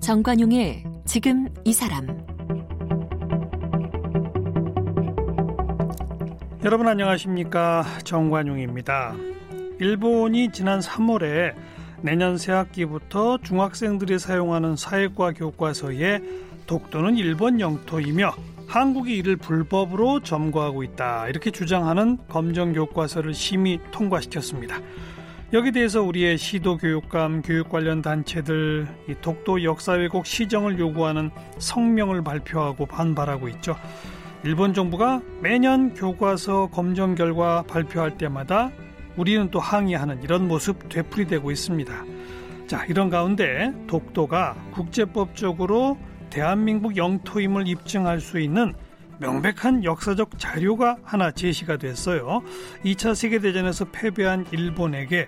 정관용의 지금 이 사람 여러분 안녕하십니까 정관용입니다. 일본이 지난 3월에 내년 새학기부터 중학생들이 사용하는 사회과 교과서에 독도는 일본 영토이며 한국이 이를 불법으로 점거하고 있다 이렇게 주장하는 검정 교과서를 심의 통과시켰습니다. 여기 대해서 우리의 시도 교육감, 교육 관련 단체들 독도 역사 왜곡 시정을 요구하는 성명을 발표하고 반발하고 있죠. 일본 정부가 매년 교과서 검정 결과 발표할 때마다 우리는 또 항의하는 이런 모습 되풀이되고 있습니다. 자, 이런 가운데 독도가 국제법적으로 대한민국 영토임을 입증할 수 있는 명백한 역사적 자료가 하나 제시가 됐어요. 2차 세계대전에서 패배한 일본에게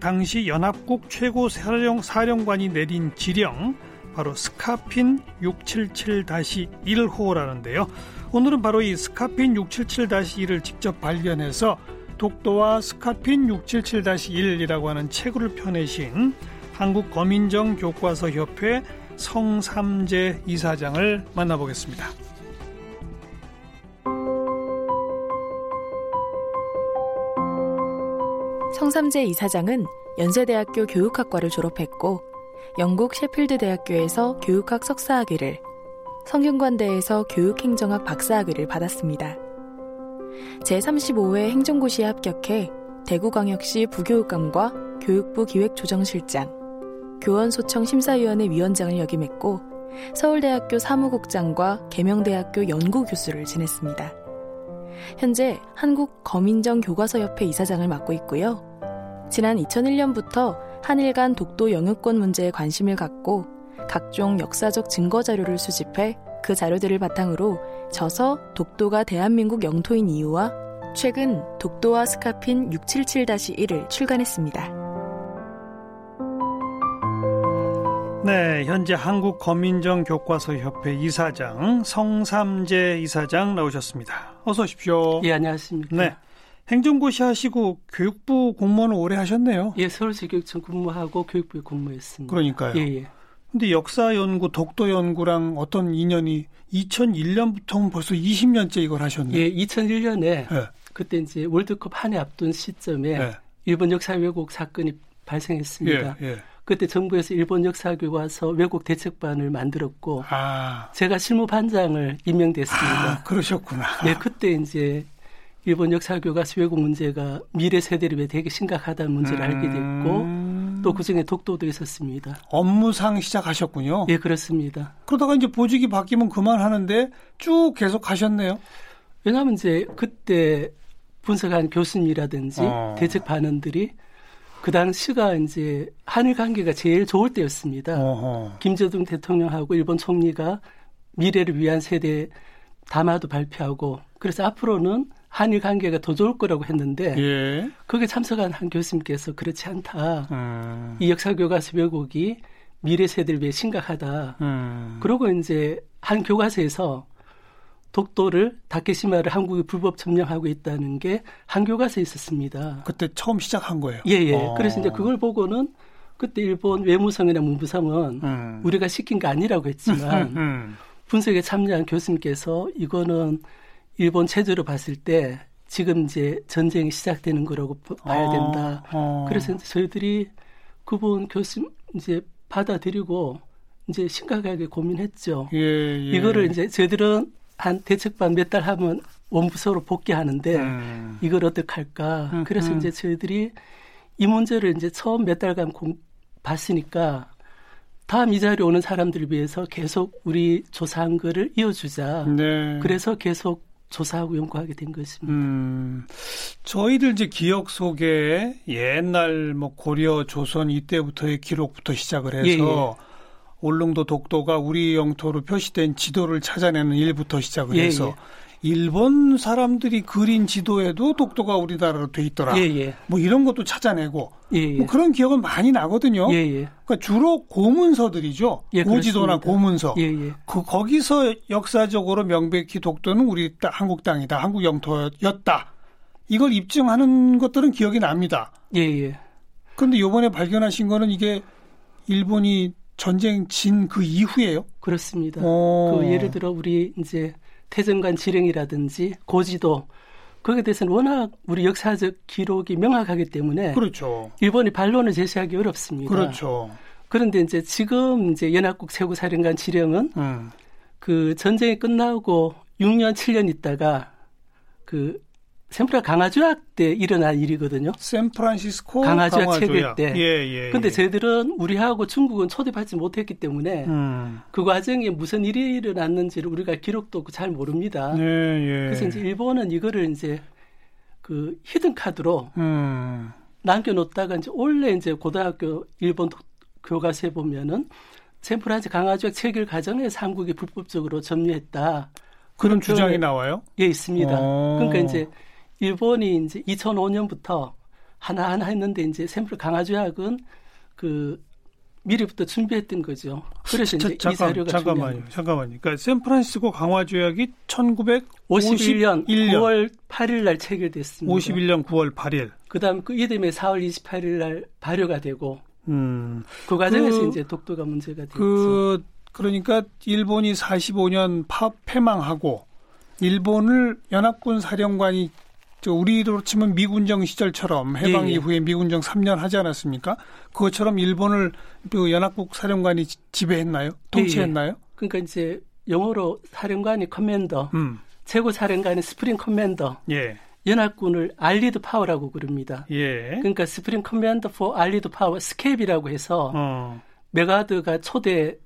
당시 연합국 최고 사령, 사령관이 내린 지령 바로 스카핀 677-1호라는데요. 오늘은 바로 이 스카핀 677-1을 직접 발견해서 독도와 스카핀 677-1이라고 하는 책을 펴내신 한국 거민정 교과서 협회 성삼재 이사장을 만나보겠습니다. 성삼재 이사장은 연세대학교 교육학과를 졸업했고 영국 셰필드 대학교에서 교육학 석사학위를, 성균관대에서 교육행정학 박사학위를 받았습니다. 제35회 행정고시에 합격해 대구광역시 부교육감과 교육부 기획조정실장, 교원소청 심사위원회 위원장을 역임했고 서울대학교 사무국장과 계명대학교 연구교수를 지냈습니다. 현재 한국 거민정 교과서협회 이사장을 맡고 있고요. 지난 2001년부터 한일 간 독도 영유권 문제에 관심을 갖고 각종 역사적 증거 자료를 수집해 그 자료들을 바탕으로 저서 독도가 대한민국 영토인 이유와 최근 독도와 스카핀 677-1을 출간했습니다. 네, 현재 한국 거민정 교과서 협회 이사장 성삼재 이사장 나오셨습니다. 어서 오십시오. 예, 안녕하십니까. 네. 행정고시 하시고 교육부 공무원 오래 하셨네요. 예, 서울시교육청 근무하고 교육부에 근무했습니다. 그러니까요. 예, 예. 근데 역사 연구, 독도 연구랑 어떤 인연이 2001년부터 벌써 20년째 이걸 하셨네요. 예, 2001년에 네. 그때 이제 월드컵 한 해 앞둔 시점에 네. 일본 역사 왜곡 사건이 발생했습니다. 예, 예. 그때 정부에서 일본 역사 교과서 왜곡 대책반을 만들었고 아. 제가 실무 반장을 임명됐습니다. 아, 그러셨구나. 네, 그때 이제 일본 역사 교과서 왜곡 문제가 미래 세대를 위해 되게 심각하다는 문제를 음. 알게 됐고 또 그중에 독도도 있었습니다. 업무상 시작하셨군요. 예, 그렇습니다. 그러다가 이제 보직이 바뀌면 그만하는데 쭉 계속 하셨네요. 왜냐하면 이제 그때 분석한 교수님이라든지 어. 대책 반원들이 그 당시가 이제 한일 관계가 제일 좋을 때였습니다. 어허. 김대중 대통령하고 일본 총리가 미래를 위한 세대 담화도 발표하고 그래서 앞으로는 한일 관계가 더 좋을 거라고 했는데 예. 거기에 참석한 한 교수님께서 그렇지 않다. 음. 이 역사 교과서 왜곡이 미래 세대를 위해 심각하다. 음. 그러고 이제 한 교과서에서 독도를 다케시마를 한국이 불법 점령하고 있다는 게 한 교과서에 있었습니다. 그때 처음 시작한 거예요. 예, 예. 어. 그래서 이제 그걸 보고는 그때 일본 외무성이나 문부성은 음. 우리가 시킨 게 아니라고 했지만 음, 음. 분석에 참여한 교수님께서 이거는 일본 체제로 봤을 때 지금 이제 전쟁이 시작되는 거라고 봐야 어, 된다. 어, 어. 그래서 저희들이 그분 교수 이제 받아들이고 이제 심각하게 고민했죠. 예, 예. 이거를 이제 저희들은 한 대책반 몇 달 하면 원부서로 복귀하는데 음. 이걸 어떻게 할까. 음, 그래서 음. 이제 저희들이 이 문제를 이제 처음 몇 달간 공, 봤으니까 다음 이 자리에 오는 사람들을 위해서 계속 우리 조사한 거를 이어주자. 네. 그래서 계속 조사하고 연구하게 된 것입니다. 음, 저희들 이제 기억 속에 옛날 뭐 고려, 조선 이때부터의 기록부터 시작을 해서 예, 예. 울릉도 독도가 우리 영토로 표시된 지도를 찾아내는 일부터 시작을 예, 해서 일본 사람들이 그린 지도에도 독도가 우리나라로 돼 있더라. 예, 예. 뭐 이런 것도 찾아내고 예, 예. 뭐 그런 기억은 많이 나거든요. 예, 예. 그러니까 주로 고문서들이죠. 고지도나 고문서. 그 거기서 역사적으로 명백히 독도는 우리 한국 땅이다, 한국 영토였다. 이걸 입증하는 것들은 기억이 납니다. 예, 예. 그런데 이번에 발견하신 거는 이게 일본이 전쟁 진 그 이후에요? 그렇습니다. 그 예를 들어 우리 이제 태전관 지령이라든지 고지도 거기에 대해서는 워낙 우리 역사적 기록이 명확하기 때문에 그렇죠. 일본이 반론을 제시하기 어렵습니다. 그렇죠. 그런데 이제 지금 이제 연합국 최고사령관 지령은 음. 그 전쟁이 끝나고 6년 7년 있다가 그 샌프라 강화조약 때 일어난 일이거든요. 샌프란시스코 강화조약, 강화조약. 체결 때. 예, 예. 근데 예. 저희들은 우리하고 중국은 초대받지 못했기 때문에 음. 그 과정에 무슨 일이 일어났는지를 우리가 기록도 잘 모릅니다. 예, 예. 그래서 이제 일본은 이거를 이제 그 히든 카드로 음. 남겨놓다가 이제 원래 이제 고등학교 일본 교과서에 보면은 샌프란시 강화조약 체결 과정에서 한국이 불법적으로 점유했다. 그런 주장이 나와요? 예, 있습니다. 오. 그러니까 이제 일본이 이제 2005년부터 하나하나 했는데 이제 샘플 강화조약은 그 미리부터 준비했던 거죠. 그래서 자, 이제 잠깐, 이 자료가 잠깐만요. 잠깐만요. 그러니까 샌프란시스코 강화 조약이 1951년 9월 8일 날 체결됐습니다. 51년 9월 8일. 그다음 그 이듬해 4월 28일 날 발효가 되고 음. 그 과정에서 그, 이제 독도가 문제가 됐죠. 그 그러니까 일본이 45년 파, 패망하고 일본을 연합군 사령관이 저 우리로 치면 미군정 시절처럼 해방 예, 예. 이후에 미군정 3년 하지 않았습니까? 그것처럼 일본을 그 연합국 사령관이 지배했나요? 통치했나요? 예, 예. 그러니까 이제 영어로 사령관이 commander, 음. 최고 사령관이 Supreme Commander. 예. 연합군을 Allied Power라고 부릅니다. 예. 그러니까 Supreme Commander for Allied Power SCAP이라고 해서 어. 메가드가 초대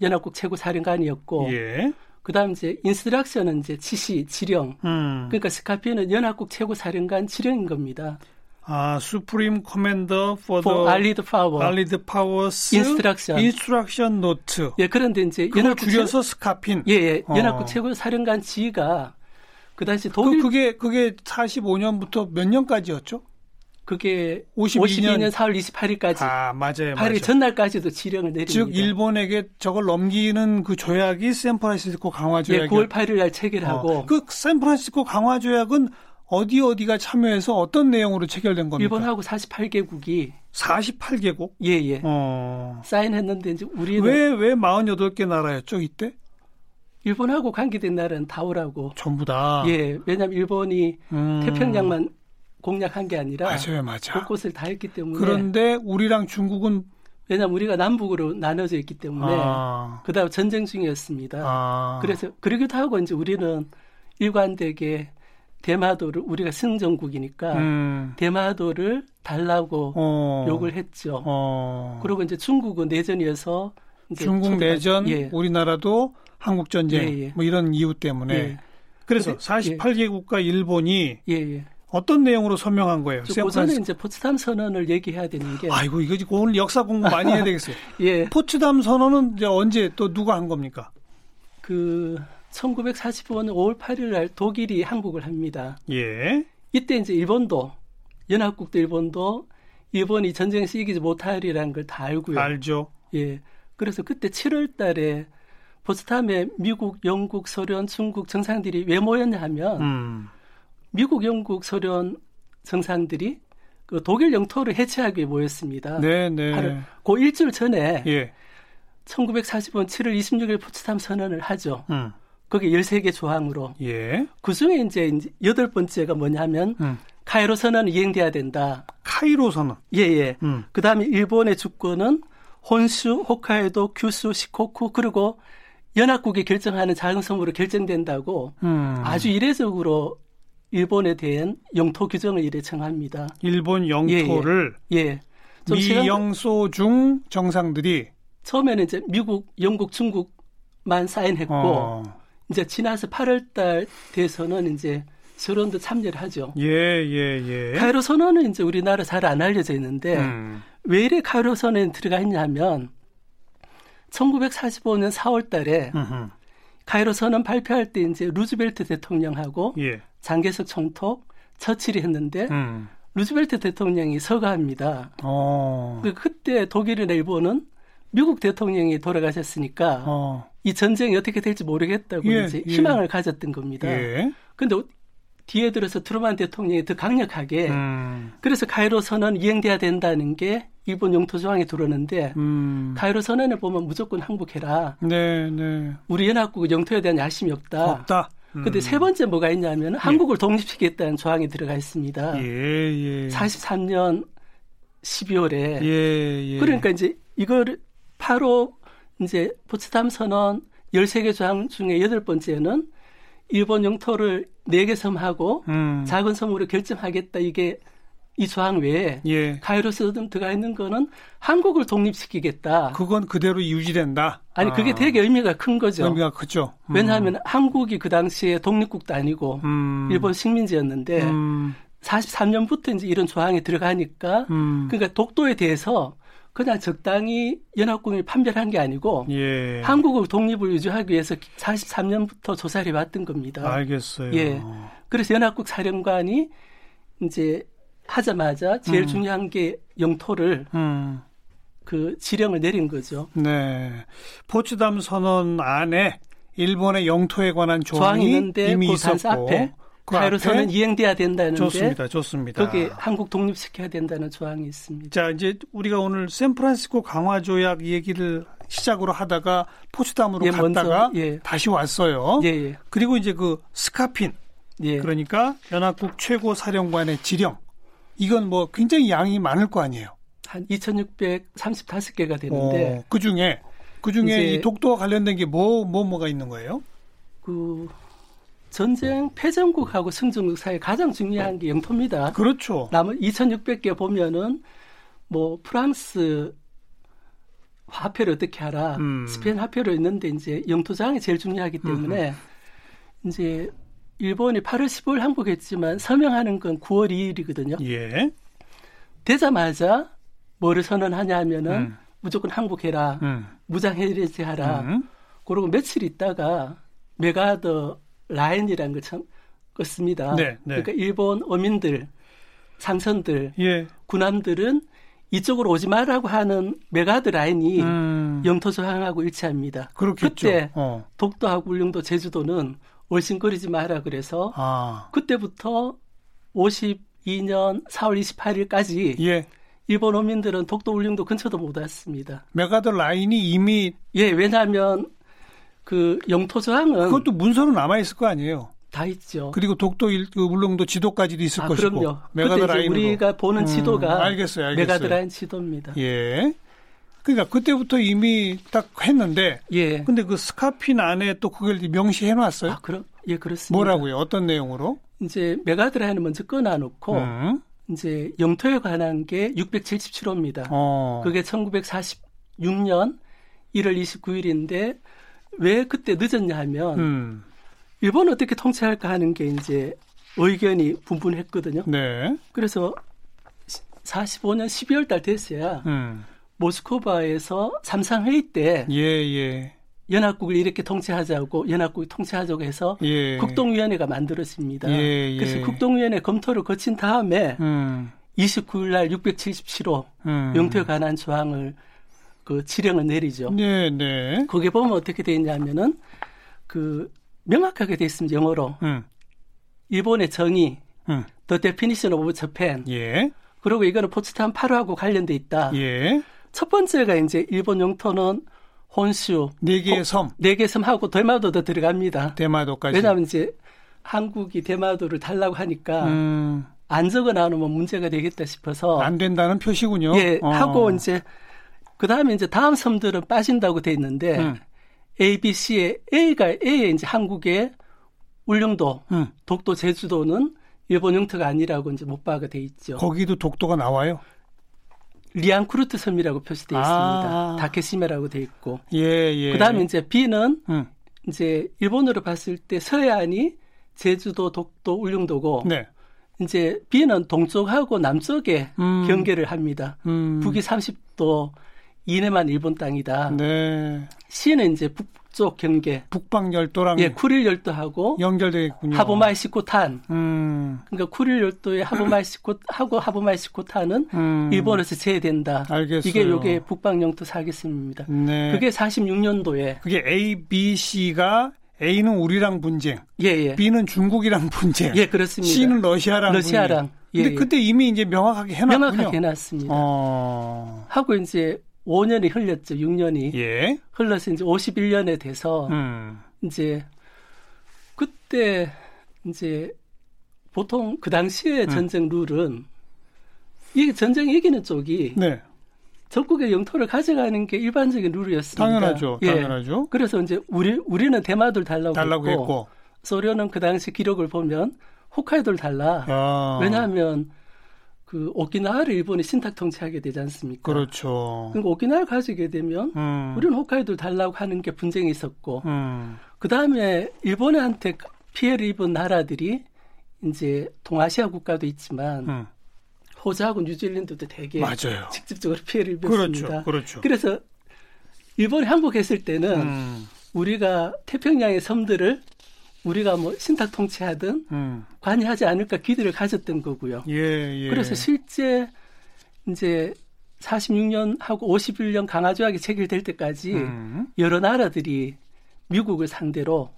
연합국 최고 사령관이었고 예. 그다음 이제 인스트럭션은 이제 지시, 지령. 음. 그러니까 스카피는 연합국 최고 사령관 지령인 겁니다. 아, Supreme Commander for, for the Allied Power. Allied Powers Instruction. Instruction Note. 예, 그런데 이제 연합국 줄여서 스카핀. 예, 예. 어. 연합국 최고 사령관 지휘가 그 당시 독일 그, 그게 그게 45년부터 몇 년까지였죠? 그게 52년, 52년 4월 28일까지. 아, 맞아요. 8일 맞아요. 전날까지도 지령을 내립니다. 즉 일본에게 저걸 넘기는 그 조약이 샌프란시스코 강화 조약. 예, 9월 8일 날 체결하고. 어, 그 샌프란시스코 강화 조약은 어디 어디가 참여해서 어떤 내용으로 체결된 겁니까? 일본하고 48개국이 48개국? 예, 예. 어. 사인했는데 이제 우리는 왜왜 48개 나라였죠, 이때? 일본하고 관계된 나라는 다오라고. 전부 다. 예, 왜냐하면 일본이 음. 태평양만 공략한 게 아니라 맞아요, 맞아. 곳곳을 다 했기 때문에 그런데 우리랑 중국은 왜냐하면 우리가 남북으로 나눠져 있기 때문에 아. 그다음 전쟁 중이었습니다. 아. 그래서 그러기도 하고 이제 우리는 일관되게 대마도를 우리가 승전국이니까 음. 대마도를 달라고 어. 욕을 했죠. 어. 그리고 이제 중국은 내전이어서 이제 중국 내전, 예. 우리나라도 한국 전쟁 예, 예. 뭐 이런 이유 때문에 예. 그래서 48개국과 일본이 예, 예. 어떤 내용으로 설명한 거예요? 우선은 이제 포츠담 선언을 얘기해야 되는 게. 아이고 이거 오늘 역사 공부 많이 해야 되겠어요. 예. 포츠담 선언은 이제 언제 또 누가 한 겁니까? 그 1945년 5월 8일 날 독일이 항복을 합니다. 예. 이때 이제 일본도 연합국도 일본도 일본이 전쟁에서 이기지 못하리라는 걸 다 알고요. 알죠. 예. 그래서 그때 7월 달에 포츠담에 미국, 영국, 소련, 중국 정상들이 왜 모였냐 하면 음. 미국, 영국, 소련 정상들이 그 독일 영토를 해체하기 위해 모였습니다. 네, 네. 바로 그 일주일 전에 예. 1945년 7월 26일 포츠담 선언을 하죠. 음. 거기 13개 조항으로. 예. 그 중에 이제 여덟 번째가 뭐냐면 음. 카이로 선언은 이행돼야 된다. 카이로 선언. 예, 예. 음. 그다음에 일본의 주권은 혼슈, 홋카이도, 규슈, 시코쿠 그리고 연합국이 결정하는 작은 섬으로 결정된다고 음. 아주 이례적으로 일본에 대한 영토 규정을 이래 청합니다. 일본 영토를 예, 예. 예. 미영소중 정상들이 처음에는 이제 미국, 영국, 중국만 사인했고 어. 이제 지나서 8월달 돼서는 이제 서론도 참여를 하죠. 예, 예, 예. 카이로 선언은 이제 우리나라 잘 안 알려져 있는데 음. 왜 이래 카이로 선언에 들어가 있냐면 1945년 4월달에 카이로 선언 발표할 때 이제 루즈벨트 대통령하고 예. 장개석 총독 처칠이 했는데 음. 루즈벨트 대통령이 서가합니다. 어. 그 그때 독일이나 일본은 미국 대통령이 돌아가셨으니까 어. 이 전쟁이 어떻게 될지 모르겠다고 예, 이제 예. 희망을 가졌던 겁니다. 예. 근데 뒤에 들어서 트루만 대통령이 더 강력하게 음. 그래서 카이로 선언 이행돼야 된다는 게 일본 영토 조항에 들어오는데 음. 카이로 선언에 보면 무조건 항복해라. 네, 네. 우리 연합국 영토에 대한 야심이 없다. 없다. 음. 근데 세 번째 뭐가 있냐면 예. 한국을 독립시키겠다는 조항이 들어가 있습니다. 예, 예. 43년 12월에. 예, 예. 그러니까 이제 이걸 바로 이제 포츠담 선언 13개 조항 중에 여덟 번째는 일본 영토를 4개 섬하고 음. 작은 섬으로 결정하겠다 이게 이 조항 외에 예. 가이로스 등 들어가 있는 거는 한국을 독립시키겠다. 그건 그대로 유지된다. 아니 아. 그게 되게 의미가 큰 거죠. 의미가 크죠. 음. 왜냐하면 한국이 그 당시에 독립국도 아니고 음. 일본 식민지였는데 음. 43년부터 이제 이런 조항이 들어가니까 음. 그러니까 독도에 대해서 그냥 적당히 연합군을 판별한 게 아니고 예. 한국의 독립을 유지하기 위해서 43년부터 조사를 해왔던 겁니다. 알겠어요. 예. 그래서 연합국 사령관이 이제 하자마자 제일 음. 중요한 게 영토를 음. 그 지령을 내린 거죠. 네. 포츠담 선언 안에 일본의 영토에 관한 조항이, 조항이 있는데 이미 그 있었고 앞에 그 가이로선은 이행돼야 된다는데 좋습니다. 좋습니다. 거기 한국 독립시켜야 된다는 조항이 있습니다. 자, 이제 우리가 오늘 샌프란시스코 강화 조약 얘기를 시작으로 하다가 포츠담으로 예, 갔다가 먼저, 예. 다시 왔어요. 예, 예. 그리고 이제 그 스카핀 예. 그러니까 연합국 최고 사령관의 지령 이건 뭐 굉장히 양이 많을 거 아니에요. 한 2,635개가 되는데 어, 그 중에 그 중에 이 독도와 관련된 게 뭐 뭐 뭐, 가 있는 거예요? 그 전쟁 패전국하고 승전국 사이 가장 중요한 게 영토입니다. 그렇죠. 남은 2,600개 보면은 뭐 프랑스 화폐를 어떻게 하라, 음. 스페인 화폐로 있는데 이제 영토장이 제일 중요하기 때문에 음. 이제 일본이 8월 15일 항복했지만 서명하는 건 9월 2일이거든요. 예. 되자마자 뭐를 선언하냐 하면은 음. 무조건 항복해라. 음. 무장해제하라. 음. 그리고 며칠 있다가 메가더 라인이라는 걸 참, 껐습니다. 네, 네. 그러니까 일본 어민들, 상선들, 예. 군함들은 이쪽으로 오지 말라고 하는 맥아더 라인이 음. 영토 조항하고 일치합니다. 그렇겠죠. 그때 어. 독도하고 울릉도, 제주도는 얼씬거리지 마라 그래서 아. 그때부터 52년 4월 28일까지 예. 일본 어민들은 독도 울릉도 근처도 못 왔습니다. 메가드 라인이 이미 예 왜냐하면 그 영토 조항은 그것도 문서로 남아 있을 거 아니에요. 다 있죠. 그리고 독도 일, 그 울릉도 지도까지도 있을 아, 것이고. 그럼요. 맥아더 라인 우리가 보는 음, 지도가 알겠어요, 알겠어요. 맥아더 라인 지도입니다. 예. 그러니까 그때부터 이미 딱 했는데. 예. 근데 그 SCAPIN 안에 또 그걸 명시해 놨어요. 아, 그럼 예, 그렇습니다. 뭐라고요? 어떤 내용으로? 이제 맥아더 라인을 먼저 끊어 놓고 음. 이제 영토에 관한 게 677호입니다. 어. 그게 1946년 1월 29일인데 왜 그때 늦었냐 하면 음. 일본 어떻게 통치할까 하는 게 이제 의견이 분분했거든요. 네. 그래서 45년 12월 달 됐어야 음. 모스크바에서 삼상회의 때 예, 예. 연합국을 이렇게 통치하자고 연합국이 통치하자고 해서 예. 국동위원회가 만들어집니다. 예, 예. 그래서 국동위원회 검토를 거친 다음에 음. 29일 날 677호 음. 영토에 관한 조항을 그 지령을 내리죠. 네, 네. 거기에 보면 어떻게 돼 있냐면은 그 명확하게 돼 있습니다. 영어로. 음. 일본의 정의, 음. The Definition of Japan. 예. 그리고 이거는 포츠탄 8호하고 관련돼 있다. 예. 첫 번째가 이제 일본 영토는 혼슈 네 개의 섬, 네개 섬하고 대마도도 들어갑니다. 대마도까지. 왜냐하면 이제 한국이 대마도를 달라고 하니까 음. 안 적어 나오면 문제가 되겠다 싶어서 안 된다는 표시군요. 예, 어. 하고 이제 그 다음에 이제 다음 섬들은 빠진다고 돼 있는데 음. A, B, C에 A가 A에 이제 한국의 울릉도, 음. 독도, 제주도는 일본 영토가 아니라고 이제 못 봐가 돼 있죠. 거기도 독도가 나와요? 리안쿠르트 섬이라고 표시되어 있습니다. 아. 다케시메라고 돼 있고. 예, 예. 그다음에 이제 B는 음. 이제 일본으로 봤을 때 서해안이 제주도, 독도, 울릉도고 네. 이제 B는 동쪽하고 남쪽에 음. 경계를 합니다. 음. 북이 30도 이내만 일본 땅이다. 네. C는 이제 북, 북쪽 경계. 북방 열도랑 예, 쿠릴 열도하고 연결되겠군요. 하부마이시코탄. 음. 그러니까 쿠릴 열도의 하부마이시코 하고 하부마이시코탄은 음. 일본에서 제외된다. 알겠어요. 이게 요게 북방 영토 사기습니다. 네. 그게 46년도에 그게 A, B, C가 A는 우리랑 분쟁, 예, 예. B는 중국이랑 분쟁, 예, 그렇습니다. C는 러시아랑 러시아랑. 예, 근데 예. 그때 이미 이제 명확하게 해놨군요. 명확하게 해놨습니다. 어... 하고 이제 5년이 흘렸죠. 6년이 예. 흘러서 이제 51년에 돼서 음. 이제 그때 이제 보통 그 당시에 음. 전쟁 룰은 이게 전쟁 이기는 쪽이 네. 적국의 영토를 가져가는 게 일반적인 룰이었습니다. 당연하죠. 예. 당연하죠. 그래서 이제 우리 우리는 대마도를 달라고, 달라고 했고, 했고, 소련은 그 당시 기록을 보면 홋카이도를 달라. 아. 왜냐하면 그 오키나와를 일본이 신탁 통치하게 되지 않습니까? 그렇죠. 그러니까 오키나와를 가지게 되면 음. 우리는 홋카이도를 달라고 하는 게 분쟁이 있었고 음. 그 다음에 일본한테 피해를 입은 나라들이 이제 동아시아 국가도 있지만 음. 호주하고 뉴질랜드도 되게 맞아요. 직접적으로 피해를 입었습니다. 그렇죠. 그렇죠. 그래서 일본이 항복했을 때는 음. 우리가 태평양의 섬들을 우리가 뭐 신탁 통치하든 음. 관여하지 않을까 기대를 가졌던 거고요. 예, 예. 그래서 실제 이제 46년 하고 51년 강화 조약이 체결될 때까지 음. 여러 나라들이 미국을 상대로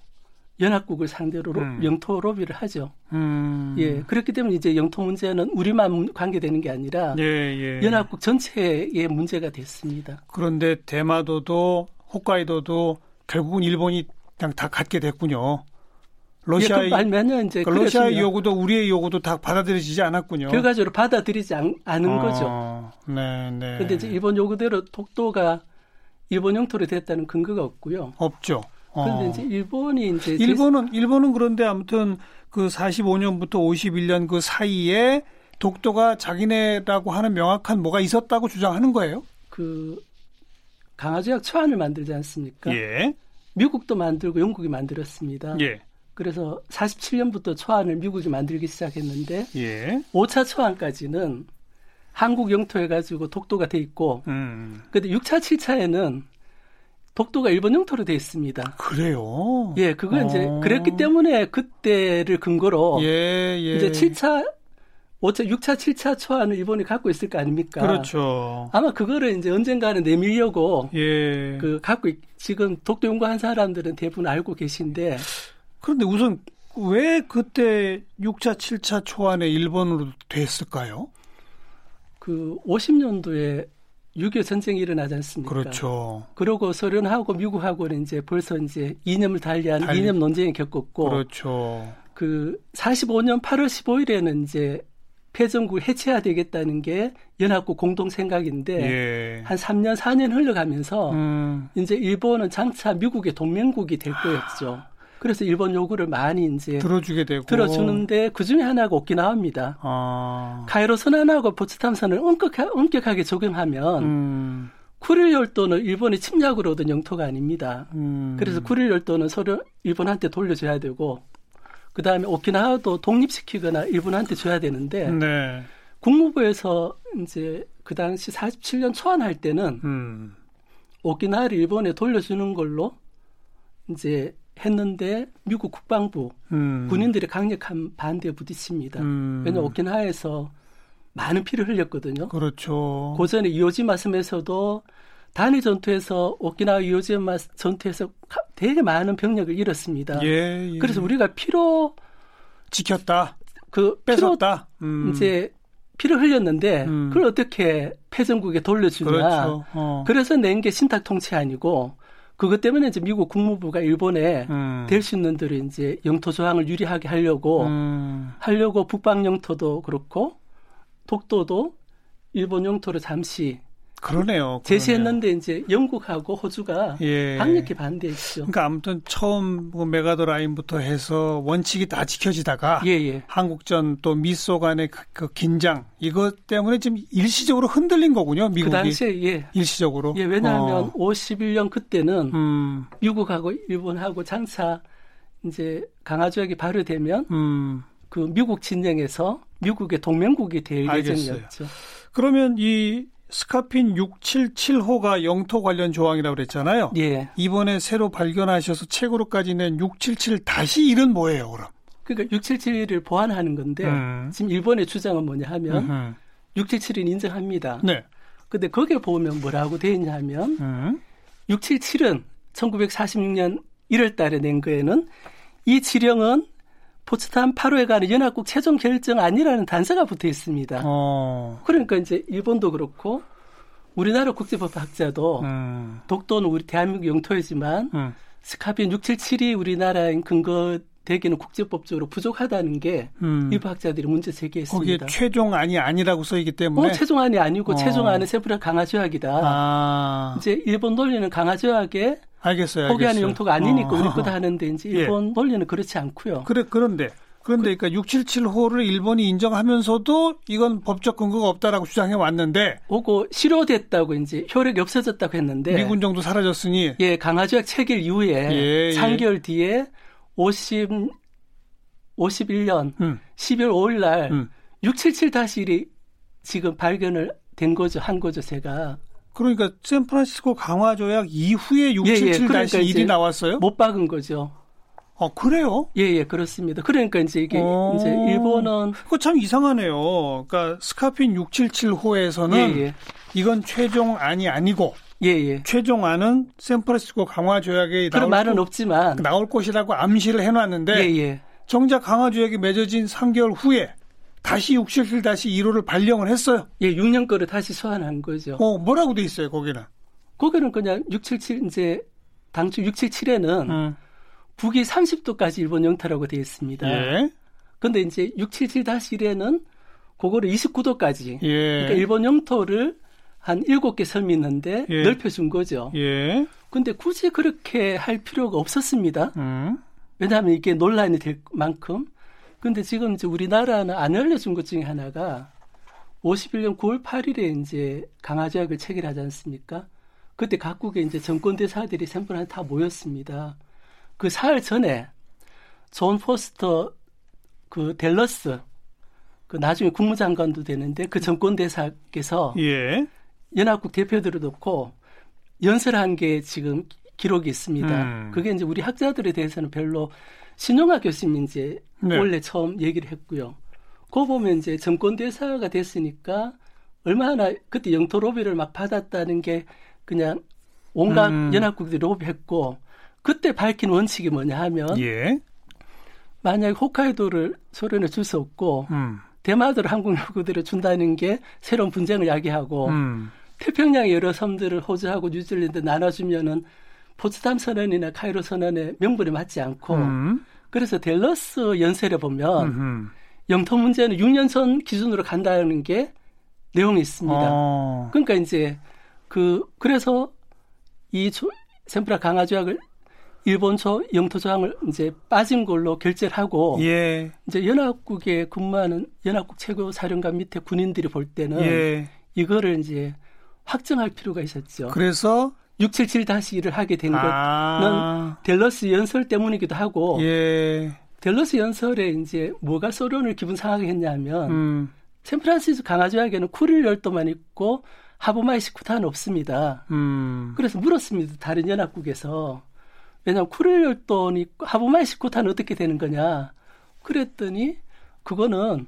연합국을 상대로 음. 영토 로비를 하죠. 음. 예, 그렇기 때문에 이제 영토 문제는 우리만 관계되는 게 아니라 예, 예. 연합국 전체의 문제가 됐습니다. 그런데 대마도도 홋카이도도 결국은 일본이 그냥 다 갖게 됐군요. 러시아의 예, 그 이제 그 러시아의 요구도 우리의 요구도 다 받아들여지지 않았군요. 결과적으로 받아들이지 않, 은 어, 거죠. 네, 네. 근데 이제 일본 요구대로 독도가 일본 영토로 됐다는 근거가 없고요. 없죠. 그런데 어. 이제 일본이 이제 일본은 일본은 그런데 아무튼 그 45년부터 51년 그 사이에 독도가 자기네라고 하는 명확한 뭐가 있었다고 주장하는 거예요? 그 강화조약 초안을 만들지 않습니까? 예. 미국도 만들고 영국이 만들었습니다. 예. 그래서 47년부터 초안을 미국이 만들기 시작했는데 예. 5차 초안까지는 한국 영토에 가지고 독도가 돼 있고 음. 근데 6차 7차에는 독도가 일본 영토로 돼 있습니다. 그래요? 예, 그거 어. 이제 그랬기 때문에 그때를 근거로 예, 예. 이제 7차 5차, 6차, 7차 초안을 일본이 갖고 있을 거 아닙니까? 그렇죠. 아마 그거를 이제 언젠가는 내밀려고 예. 그 갖고 지금 독도 연구한 사람들은 대부분 알고 계신데 그런데 우선 왜 그때 6차, 7차 초안에 일본으로 됐을까요? 그 50년도에 6.25 전쟁이 일어나지 않습니까? 그렇죠. 그러고 소련하고 미국하고는 이제 벌써 이제 이념을 달리한 달리... 이념 논쟁을 겪었고. 그렇죠. 그 45년 8월 15일에는 이제 패전국을 해체해야 되겠다는 게 연합국 공동 생각인데 예. 한 3년 4년 흘러가면서 음. 이제 일본은 장차 미국의 동맹국이 될 거였죠. 그래서 일본 요구를 많이 이제 들어주게 되고 들어주는데 그 중에 하나가 오키나와입니다. 아. 카이로 선언하고 포츠탐선을 엄격하, 엄격하게 적용하면 음. 쿠릴 열도는 일본의 침략으로 얻은 영토가 아닙니다. 음. 그래서 쿠릴 열도는 서로 일본한테 돌려줘야 되고 그 다음에 오키나와도 독립시키거나 일본한테 줘야 되는데 네. 국무부에서 이제 그 당시 47년 초안할 때는 음. 오키나와를 일본에 돌려주는 걸로 이제 했는데 미국 국방부 음. 군인들이 강력한 반대에 부딪힙니다. 음. 왜냐하면 오키나와에서 많은 피를 흘렸거든요. 그렇죠. 고전에 이오지마 섬에서도 단위 전투에서 오키나와 이오지마 전투에서 되게 많은 병력을 잃었습니다. 예, 예. 그래서 우리가 피로 지켰다. 그 뺏었다. 피로 음. 이제 피를 흘렸는데 음. 그걸 어떻게 패전국에 돌려주냐. 그렇죠. 어. 그래서 낸 게 신탁 통치 아니고 그것 때문에 이제 미국 국무부가 일본에 음. 될수 있는 대로 이제 영토 조항을 유리하게 하려고 음. 하려고 북방 영토도 그렇고 독도도 일본 영토를 잠시 그러네요. 제시했는데 이제 영국하고 호주가 예. 강력히 반대했죠. 그러니까 아무튼 처음 뭐 메가더 라인부터 해서 원칙이 다 지켜지다가 예, 예. 한국전 또 미소 간의 그, 그 긴장 이것 때문에 지금 일시적으로 흔들린 거군요. 미국이. 그 당시에 예. 일시적으로. 예, 왜냐하면 어. 51년 그때는 음. 미국하고 일본하고 장차 이제 강화 조약이 발효되면 음. 그 미국 진영에서 미국의 동맹국이 될. 예정이었죠. 그러면 이 스카핀 677호가 영토 관련 조항이라고 그랬잖아요. 예. 이번에 새로 발견하셔서 책으로까지 낸 677-1은 뭐예요, 그럼? 그러니까 677을 보완하는 건데 음. 지금 일본의 주장은 뭐냐 하면 음흠. 677은 인정합니다. 네. 근데 거기에 보면 뭐라고 되어 있냐면 음. 677은 1946년 1월 달에 낸 거에는 이 지령은 포츠탄 8호에 관한 연합국 최종 결정 아니라는 단서가 붙어 있습니다. 어. 그러니까 이제 일본도 그렇고 우리나라 국제법 학자도 음. 독도는 우리 대한민국 영토이지만 음. 스카빈 677이 우리나라의 근거 되기는 국제법적으로 부족하다는 게 음. 일부 학자들이 문제 제기했습니다. 거기에 최종안이 아니라고 써있기 때문에 어, 최종안이 아니고 어. 최종안은 세부라 강화조약이다. 아. 이제 일본 논리는 강화조약에 알겠어요. 포기하는 영토가 아니니까 어. 우리 거다 하는데 이제 예. 일본 예. 논리는 그렇지 않고요. 그래 그런데 그런데 그러니까 677호를 일본이 인정하면서도 이건 법적 근거가 없다라고 주장해 왔는데 오고 실효됐다고 이제 효력이 없어졌다고 했는데 미군 정도 사라졌으니 예 강화조약 체결 이후에 예, 3개월 예. 뒤에 50 51년 음. 12월 5일 날 음. 677-1이 지금 발견을 된 거죠. 한 거죠, 제가. 그러니까 샌프란시스코 강화 조약 이후에 677-1이 예, 예. 나왔어요? 못 박은 거죠. 아, 그래요? 예, 예, 그렇습니다. 그러니까 이제 이게 어... 이제 일본은 그거 참 이상하네요. 그러니까 스카핀 677호에서는 예, 예. 이건 최종안이 아니고 예, 예. 최종안은 샌프란시스코 강화 조약에 그런 말은 없지만 나올 것이라고 암시를 해 놨는데 예, 예. 정작 강화 조약이 맺어진 3개월 후에 다시 677-1호를 발령을 했어요. 예, 6년 거를 다시 소환한 거죠. 어, 뭐라고 돼 있어요, 거기는? 거기는 그냥 677 이제 당초 677에는 음. 북위 30도까지 일본 영토라고 되어 있습니다. 예. 근데 이제 677-1에는 그거를 29도까지. 예. 그러니까 일본 영토를 한 7개 섬이 있는데 예. 넓혀준 거죠. 예. 근데 굳이 그렇게 할 필요가 없었습니다. 음. 왜냐하면 이게 논란이 될 만큼 근데 지금 이제 우리나라는 안 알려준 것 중에 하나가 51년 9월 8일에 이제 강화조약을 체결하지 않습니까? 그때 각국의 이제 정권 대사들이 샘플한 다 모였습니다. 그 사흘 전에 존 포스터 그 덜레스 그 나중에 국무장관도 되는데 그 전권 대사께서 예. 연합국 대표들을 놓고 연설한 게 지금 기록이 있습니다. 음. 그게 이제 우리 학자들에 대해서는 별로 신용하 교수님이 이제 네. 원래 처음 얘기를 했고요. 그거 보면 이제 전권 대사가 됐으니까 얼마나 그때 영토 로비를 막 받았다는 게 그냥 온갖 음. 연합국들이 로비했고 그때 밝힌 원칙이 뭐냐 하면 예. 만약 홋카이도를 소련에 줄 수 없고 음. 대마도를 한국 요구들을 준다는 게 새로운 분쟁을 야기하고 음. 태평양 여러 섬들을 호주하고 뉴질랜드 나눠주면은 포츠담 선언이나 카이로 선언의 명분에 맞지 않고 음. 그래서 델러스 연설에 보면 음흠. 영토 문제는 6년 전 기준으로 간다는 게 내용이 있습니다. 어. 그러니까 이제 그 그래서 이 조, 샘프라 강화 조약을 일본 초 영토 조항을 이제 빠진 걸로 결재를 하고 예. 이제 연합국에 근무하는 연합국 최고 사령관 밑에 군인들이 볼 때는 예. 이거를 이제 확정할 필요가 있었죠. 그래서 677-1을 하게 된 아. 거는 델러스 연설 때문이기도 하고 예. 델러스 연설에 이제 뭐가 소련을 기분 상하게 했냐면 음. 샌프란시스코 강화조약에는 쿠릴 열도만 있고 하부마이 시쿠타는 없습니다. 음. 그래서 물었습니다. 다른 연합국에서 왜냐하면 쿠릴 열도는 있고 하부마이 시쿠타는 어떻게 되는 거냐. 그랬더니 그거는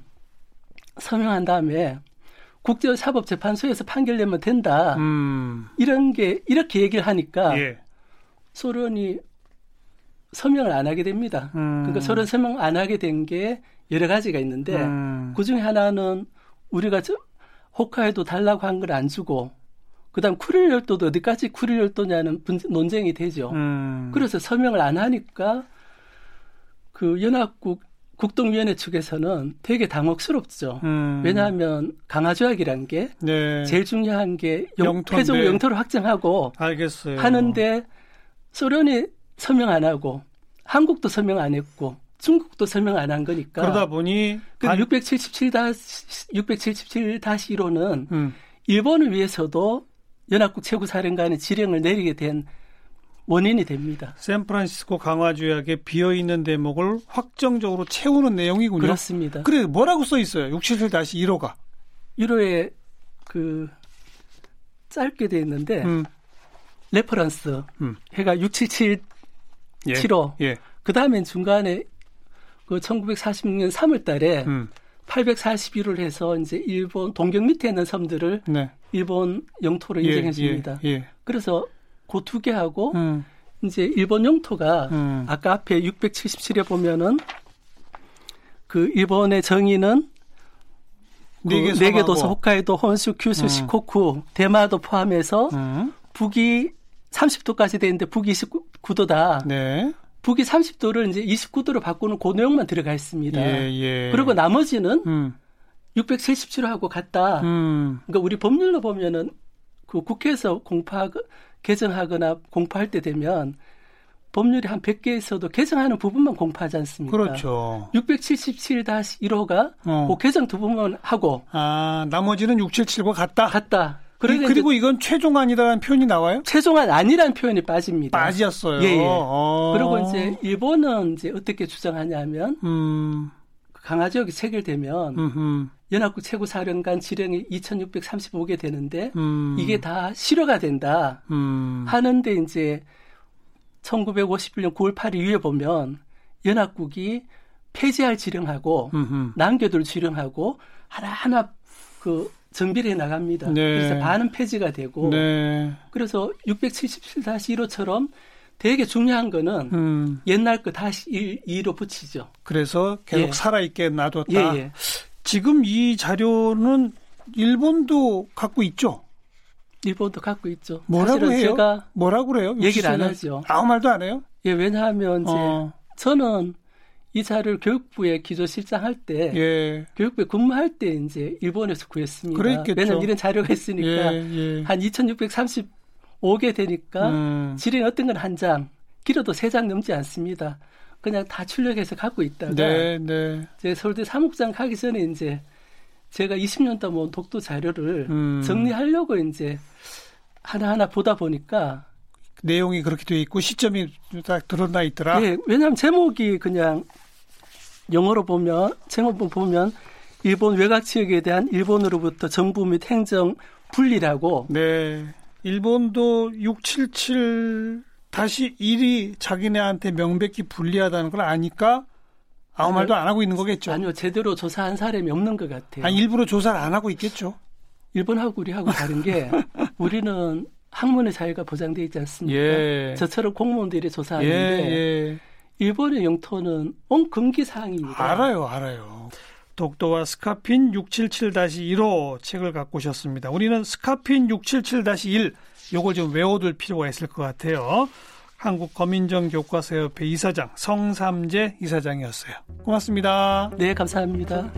서명한 다음에 국제사법재판소에서 판결 내면 된다. 음. 이런 게 이렇게 얘기를 하니까 예. 소련이 서명을 안 하게 됩니다. 음. 그러니까 소련 서명 안 하게 된 게 여러 가지가 있는데 음. 그 중에 하나는 우리가 저, 호카에도 달라고 한 걸 안 주고 그다음 쿠릴 열도도 어디까지 쿠릴 열도냐는 분, 논쟁이 되죠. 음. 그래서 서명을 안 하니까 그 연합국 국동위원회 측에서는 되게 당혹스럽죠. 음. 왜냐하면 강화조약이란 게 네. 제일 중요한 게 영, 토적 영토를 확정하고 알겠어요. 하는데 소련이 서명 안 하고 한국도 서명 안 했고 중국도 서명 안 한 거니까 그러다 보니 그 677-677-1호는 음. 일본을 위해서도 연합국 최고사령관의 지령을 내리게 된 원인이 됩니다. 샌프란시스코 강화 조약에 비어 있는 대목을 확정적으로 채우는 내용이군요. 그렇습니다. 그래 뭐라고 써 있어요? 677-1호가. 1호에 그 짧게 돼 있는데 음. reference 음. 해가 677 예. 7호. 예. 그 다음엔 중간에 그 1946년 3월 달에 음. 841을 해서 이제 일본 동경 밑에 있는 섬들을 네. 일본 영토로 예, 인정해 줍니다. 예, 예, 그래서 그 두 개하고 음. 이제 일본 영토가 음. 아까 앞에 677에 보면은 그 일본의 정의는 네, 그개 도서 홋카이도, 혼슈, 큐슈, 음. 시코쿠, 대마도 포함해서 음. 북이 30도까지 되는데 북이 29도다. 네. 북이 30도를 이제 29도로 바꾸는 그 내용만 들어가 있습니다. 예, 예. 그리고 나머지는 음. 677호하고 같다. 음. 그러니까 우리 법률로 보면은 그 국회에서 공파 개정하거나 공파할 때 되면 법률이 한 100개 있어도 개정하는 부분만 공파하지 않습니까? 그렇죠. 677-1호가 어. 그 개정 부분만 하고 아, 나머지는 677과 같다. 같다. 그리고 이건 최종안이라는 표현이 나와요? 최종안 아니라는 표현이 빠집니다. 빠졌어요. 예, 예. 어. 그리고 이제 일본은 이제 어떻게 주장하냐면 음. 강화지역이 체결되면 음흠. 연합국 최고사령관 지령이 2,635개 되는데 음. 이게 다 실효가 된다 음. 하는데 이제 1951년 9월 8일 위에 보면 연합국이 폐지할 지령하고 음흠. 남겨둘 지령하고 하나하나 그 정비를 해 나갑니다. 네. 그래서 반은 폐지가 되고 네. 그래서 677-1호처럼 되게 중요한 거는 음. 옛날 거 다시 1, 2로 붙이죠. 그래서 계속 예. 살아있게 놔뒀다. 예, 예. 지금 이 자료는 일본도 갖고 있죠? 일본도 갖고 있죠. 뭐라고 해요? 제가 뭐라고 그래요? 얘기를 안 하죠. 아무 말도 안 해요? 예, 왜냐하면 이제 어. 저는 이 자료를 교육부에 기조실장 할 때, 예. 교육부에 근무할 때 이제 일본에서 구했습니다. 그랬겠죠. 왜냐하면 이런 자료가 있으니까 예, 예. 한 2,635개 되니까 음. 지령 어떤 건 한 장, 길어도 세 장 넘지 않습니다. 그냥 다 출력해서 갖고 있다가 네, 네. 제 서울대 사무국장 가기 전에 이제 제가 20년 동안 독도 자료를 음. 정리하려고 이제 하나하나 보다 보니까 내용이 그렇게 돼 있고 시점이 딱 드러나 있더라. 네, 왜냐하면 제목이 그냥 영어로 보면 제목 보면 일본 외곽 지역에 대한 일본으로부터 정부 및 행정 분리라고. 네. 일본도 677 다시 1이 자기네한테 명백히 불리하다는 걸 아니까 아무 말도 안 하고 있는 거겠죠. 아니요, 제대로 조사한 사람이 없는 것 같아요. 아니, 일부러 조사를 안 하고 있겠죠. 일본하고 우리하고 다른 게 우리는 학문의 자유가 보장되어 있지 않습니까? 예. 저처럼 공무원들이 조사하는데 예, 예. 일본의 영토는 온 금기 사항입니다. 알아요, 알아요. 독도와 스카핀 677-1호 책을 갖고 오셨습니다. 우리는 스카핀 677-1 요걸 좀 외워둘 필요가 있을 것 같아요. 한국 거민정 교과서협회 이사장 성삼재 이사장이었어요. 고맙습니다. 네, 감사합니다.